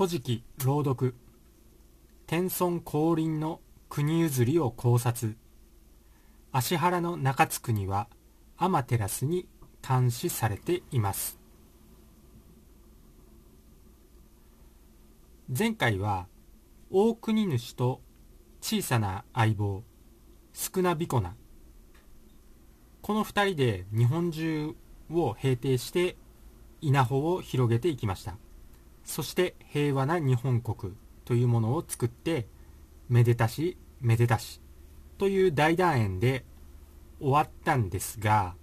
古事記朗読。天孫降臨の国譲りを考察。芦原の中津国は天照に監視されています。前回は大国主と小さな相棒少なびこな。この2人で日本中を平定して稲穂を広げていきました。そして平和な日本国というものを作ってめでたしめでたしという大団円で終わったんですが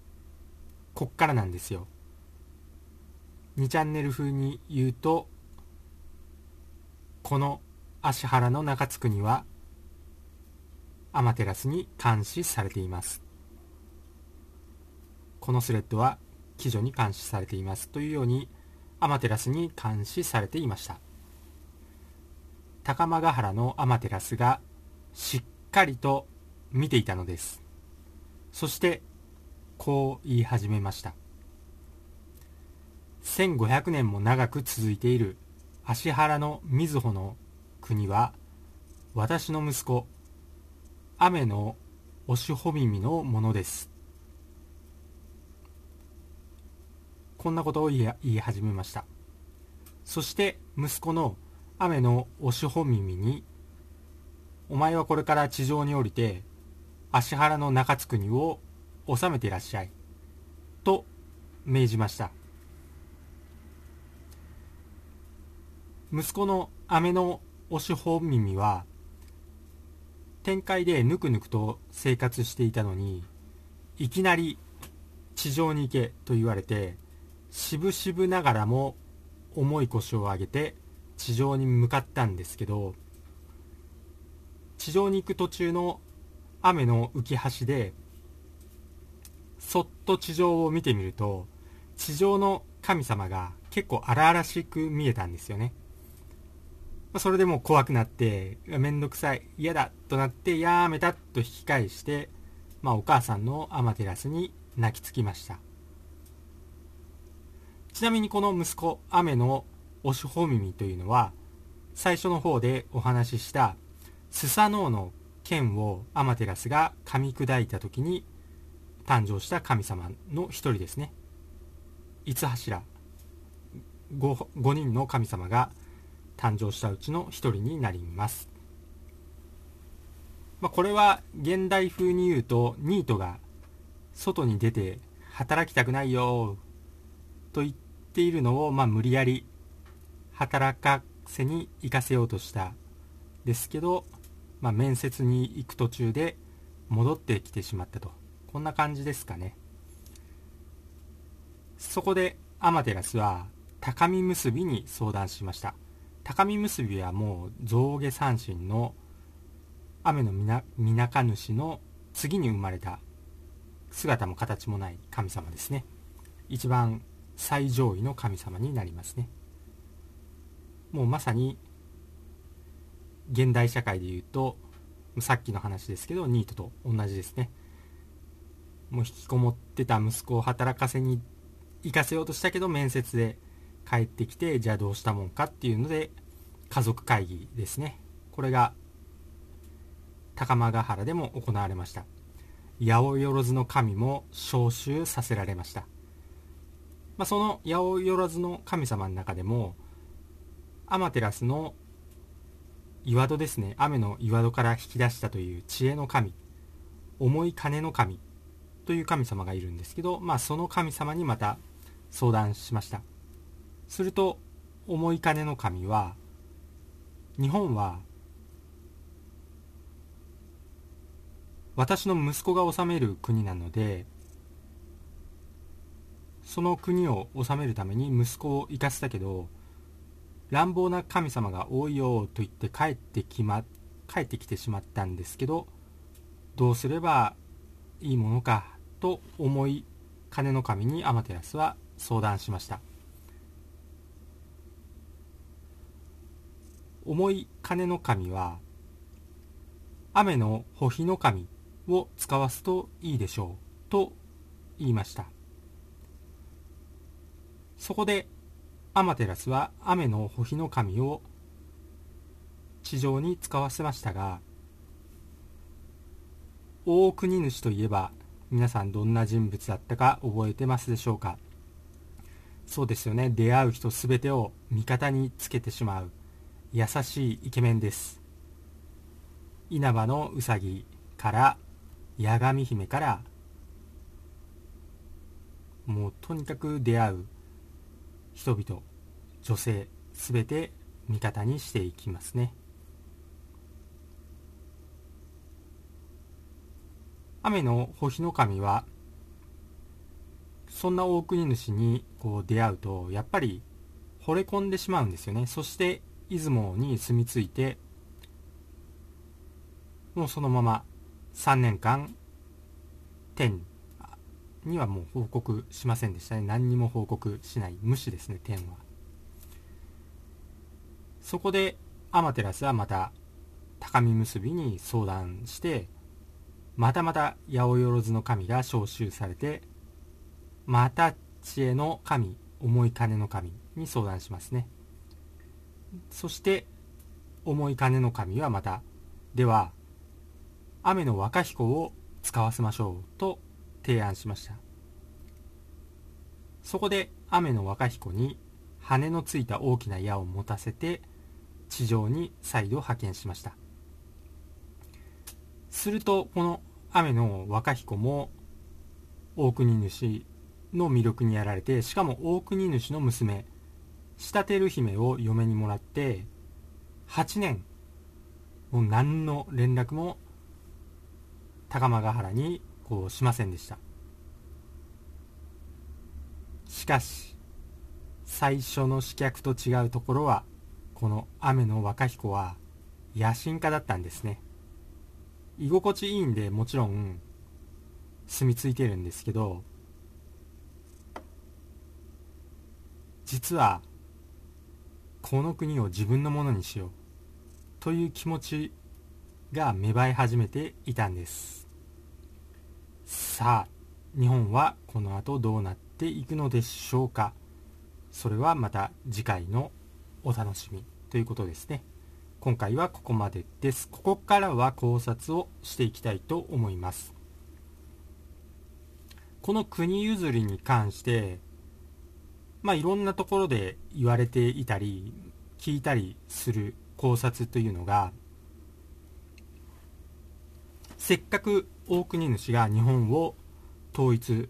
こっからなんですよ。2チャンネル風に言うとこの芦原の中津国は天照に監視されています。このスレッドは鬼女に監視されています。というように天照に監視されていました。高間ヶ原の天照がしっかりと見ていたのです。そしてこう言い始めました。1500年も長く続いている芦原の瑞穂の国は私の息子雨のおしほ耳のものです。こんなことを言い始めました。そして息子の雨のおしほ耳にお前はこれから地上に降りて芦原の中津国を治めていらっしゃいと命じました。息子の雨のおしほ耳は天界でぬくぬくと生活していたのにいきなり地上に行けと言われて渋々ながらも重い腰を上げて地上に向かったんですけど地上に行く途中の雨の浮き橋でそっと地上を見てみると地上の神様が結構荒々しく見えたんですよね。それでも怖くなってめんどくさい嫌だとなってやめたと引き返して、まあ、お母さんのアマテラスに泣きつきました。ちなみにこの息子、雨のおしほ耳というのは、最初の方でお話ししたスサノオの剣をアマテラスが噛み砕いた時に誕生した神様の一人ですね。五柱 5, 人の神様が誕生したうちの一人になります。まあ、これは現代風に言うとニートが外に出て働きたくないよと言ってているのを、まあ、無理やり働かせに行かせようとしたですけど、まあ、面接に行く途中で戻ってきてしまったと。こんな感じですかね。そこでアマテラスは高見結びに相談しました。高見結びはもう象牙三神の雨のみなか主の次に生まれた姿も形もない神様ですね。一番最上位の神様になりますね。もうまさに現代社会でいうとさっきの話ですけどニートと同じですね。もう引きこもってた息子を働かせに行かせようとしたけど面接で帰ってきてじゃあどうしたもんかっていうので家族会議ですね。これが高間ヶ原でも行われました。八百万の神も召集させられました。まあ、その八百万の神様の中でもアマテラスの岩戸ですね。雨の岩戸から引き出したという知恵の神重い金の神という神様がいるんですけど、まあ、その神様にまた相談しました。すると重い金の神は日本は私の息子が治める国なのでその国を治めるために息子を生かしたけど乱暴な神様が多いよと言って帰ってきま帰ってきてしまったんですけどどうすればいいものかと思い金の神にアマテラスは相談しました。重い金の神は雨の保秘の神を使わすといいでしょうと言いました。そこでアマテラスは雨の穂日の神を地上に使わせましたが大国主といえば皆さんどんな人物だったか覚えてますでしょうか？そうですよね。出会う人全てを味方につけてしまう優しいイケメンです。稲葉のうさぎから八神姫からもうとにかく出会う人々女性全て味方にしていきますね。雨の星の神はそんな大国主にこう出会うとやっぱり惚れ込んでしまうんですよね。そして出雲に住み着いてもうそのまま3年間天にはもう報告しませんでしたね。何にも報告しない。無視ですね天は。そこでアマテラスはまた高見結びに相談してまたまた八百万の神が召集されてまた知恵の神思い金の神に相談しますね。そして思い金の神はまたでは雨の若彦を使わせましょうと提案しました。そこで雨の若彦に羽のついた大きな矢を持たせて地上に再度派遣しました。するとこの雨の若彦も大国主の魅力にやられてしかも大国主の娘仕立てる姫を嫁にもらって8年もう何の連絡も高間ヶ原にこうしませんでした。しかし最初の刺客と違うところはこの雨の若彦は野心家だったんですね。居心地いいんでもちろん住み着いてるんですけど実はこの国を自分のものにしようという気持ちが芽生え始めていたんです。さあ日本はこの後どうなっていくのでしょうか？それはまた次回のお楽しみということですね。今回はここまでです。ここからは考察をしていきたいと思います。この国譲りに関してまあいろんなところで言われていたり聞いたりする考察というのがせっかく大国主が日本を統一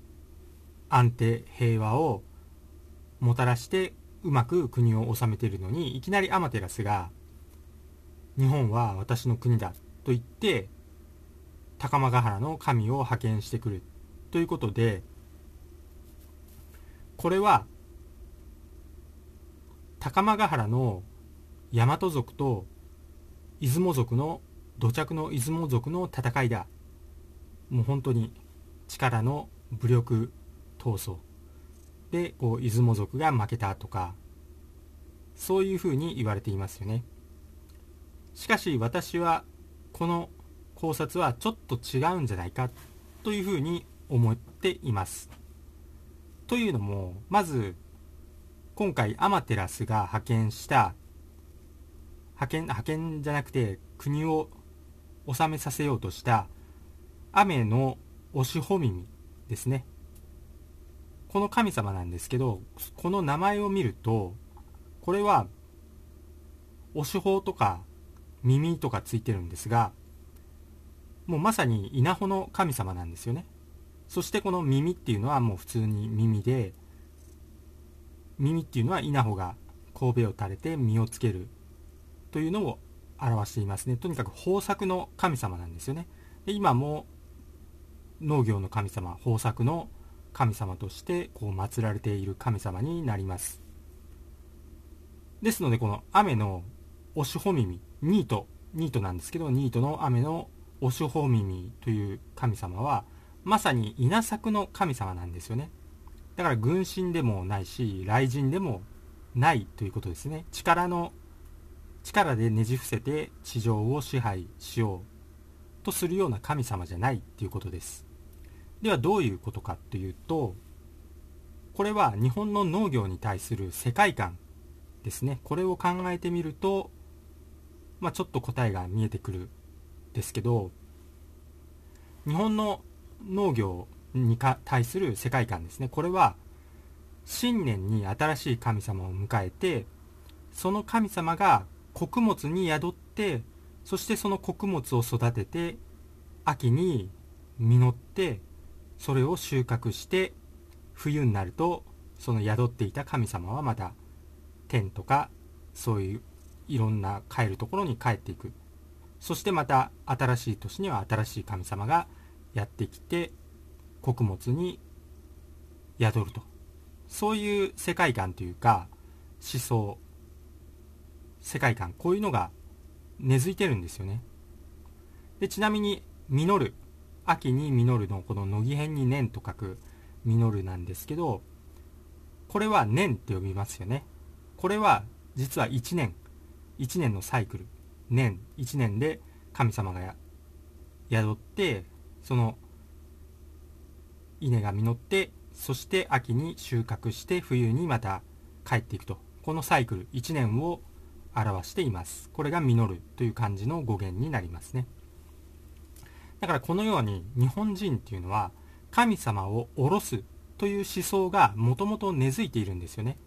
安定平和をもたらしてうまく国を治めているのにいきなりアマテラスが日本は私の国だと言って高間ヶ原の神を派遣してくるということでこれは高間ヶ原の大和族と出雲族の土着の出雲族の戦いだ。もう本当に力の武力闘争。でこう出雲族が負けたとか。そういうふうに言われていますよね。しかし私はこの考察はちょっと違うんじゃないか。というふうに思っています。というのもまず今回アマテラスが派遣した。派遣派遣じゃなくて国を治めさせようとした雨のおしほ耳ですね。この神様なんですけどこの名前を見るとこれはお手法とか耳とかついてるんですがもうまさに稲穂の神様なんですよね。そしてこの耳っていうのはもう普通に耳で耳っていうのは稲穂が神戸を垂れて実をつけるというのを表していますね。とにかく豊作の神様なんですよね。で今も農業の神様豊作の神様としてこう祀られている神様になります。ですのでこの雨のおしほ耳ニートニートなんですけどニートの雨のおしほ耳という神様はまさに稲作の神様なんですよね。だから軍神でもないし雷神でもないということですね。力の力でねじ伏せて地上を支配しようとするような神様じゃないっていうことです。ではどういうことかというとこれは日本の農業に対する世界観ですね。これを考えてみると、まあ、ちょっと答えが見えてくるですけど日本の農業に対する世界観ですね。これは新年に新しい神様を迎えてその神様が穀物に宿ってそしてその穀物を育てて秋に実ってそれを収穫して冬になるとその宿っていた神様はまた天とかそういういろんな帰るところに帰っていく。そしてまた新しい年には新しい神様がやってきて穀物に宿ると。そういう世界観というか思想世界観こういうのが根付いてるんですよね。でちなみに「実る」秋に実るのこの乃木編に年と書く実るなんですけどこれは年って呼びますよね。これは実は1年1年のサイクル年1年で神様が宿ってその稲が実ってそして秋に収穫して冬にまた帰っていくと。このサイクル1年を表しています。これが実るという漢字の語源になりますね。だからこのように日本人っていうのは神様を下ろすという思想がもともと根付いているんですよね。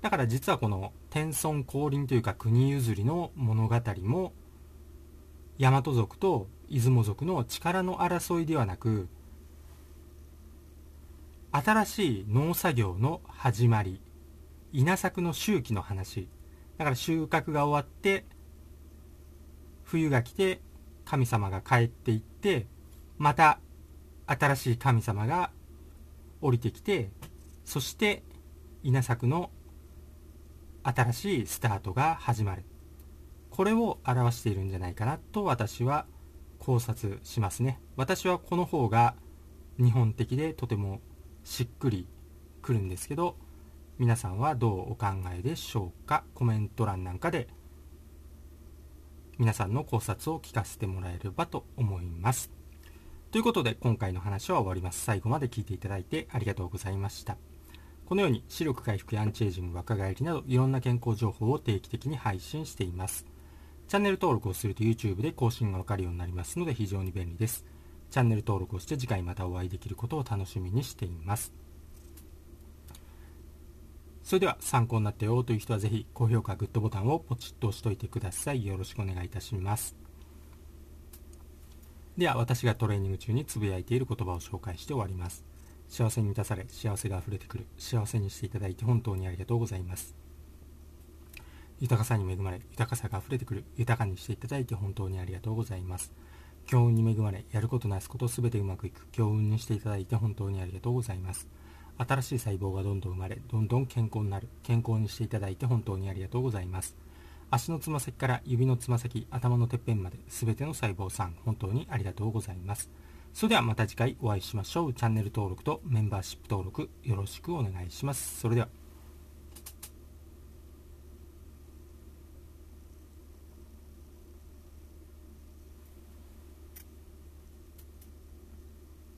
だから実はこの天孫降臨というか国譲りの物語も大和族と出雲族の力の争いではなく新しい農作業の始まり稲作の周期の話だから収穫が終わって冬が来て神様が帰っていってまた新しい神様が降りてきてそして稲作の新しいスタートが始まる。これを表しているんじゃないかなと私は考察しますね。私はこの方が日本的でとてもしっくりくるんですけど皆さんはどうお考えでしょうか？コメント欄なんかで。皆さんの考察を聞かせてもらえればと思います。ということで今回の話は終わります。最後まで聞いていただいてありがとうございました。このように視力回復やアンチエイジング若返りなどいろんな健康情報を定期的に配信しています。チャンネル登録をすると YouTube で更新がわかるようになりますので非常に便利です。チャンネル登録をして次回またお会いできることを楽しみにしています。それでは参考になったよという人はぜひ高評価、グッドボタンをポチッと押しといてください。よろしくお願いいたします。では私がトレーニング中につぶやいている言葉を紹介して終わります。幸せに満たされ、幸せが溢れてくる、幸せにしていただいて本当にありがとうございます。豊かさに恵まれ、豊かさが溢れてくる、豊かにしていただいて本当にありがとうございます。強運に恵まれ、やることなすことすべてうまくいく、強運にしていただいて本当にありがとうございます。新しい細胞がどんどん生まれ、どんどん健康になる、健康にしていただいて本当にありがとうございます。足のつま先から指のつま先、頭のてっぺんまで、全ての細胞さん、本当にありがとうございます。それではまた次回お会いしましょう。チャンネル登録とメンバーシップ登録よろしくお願いします。それでは。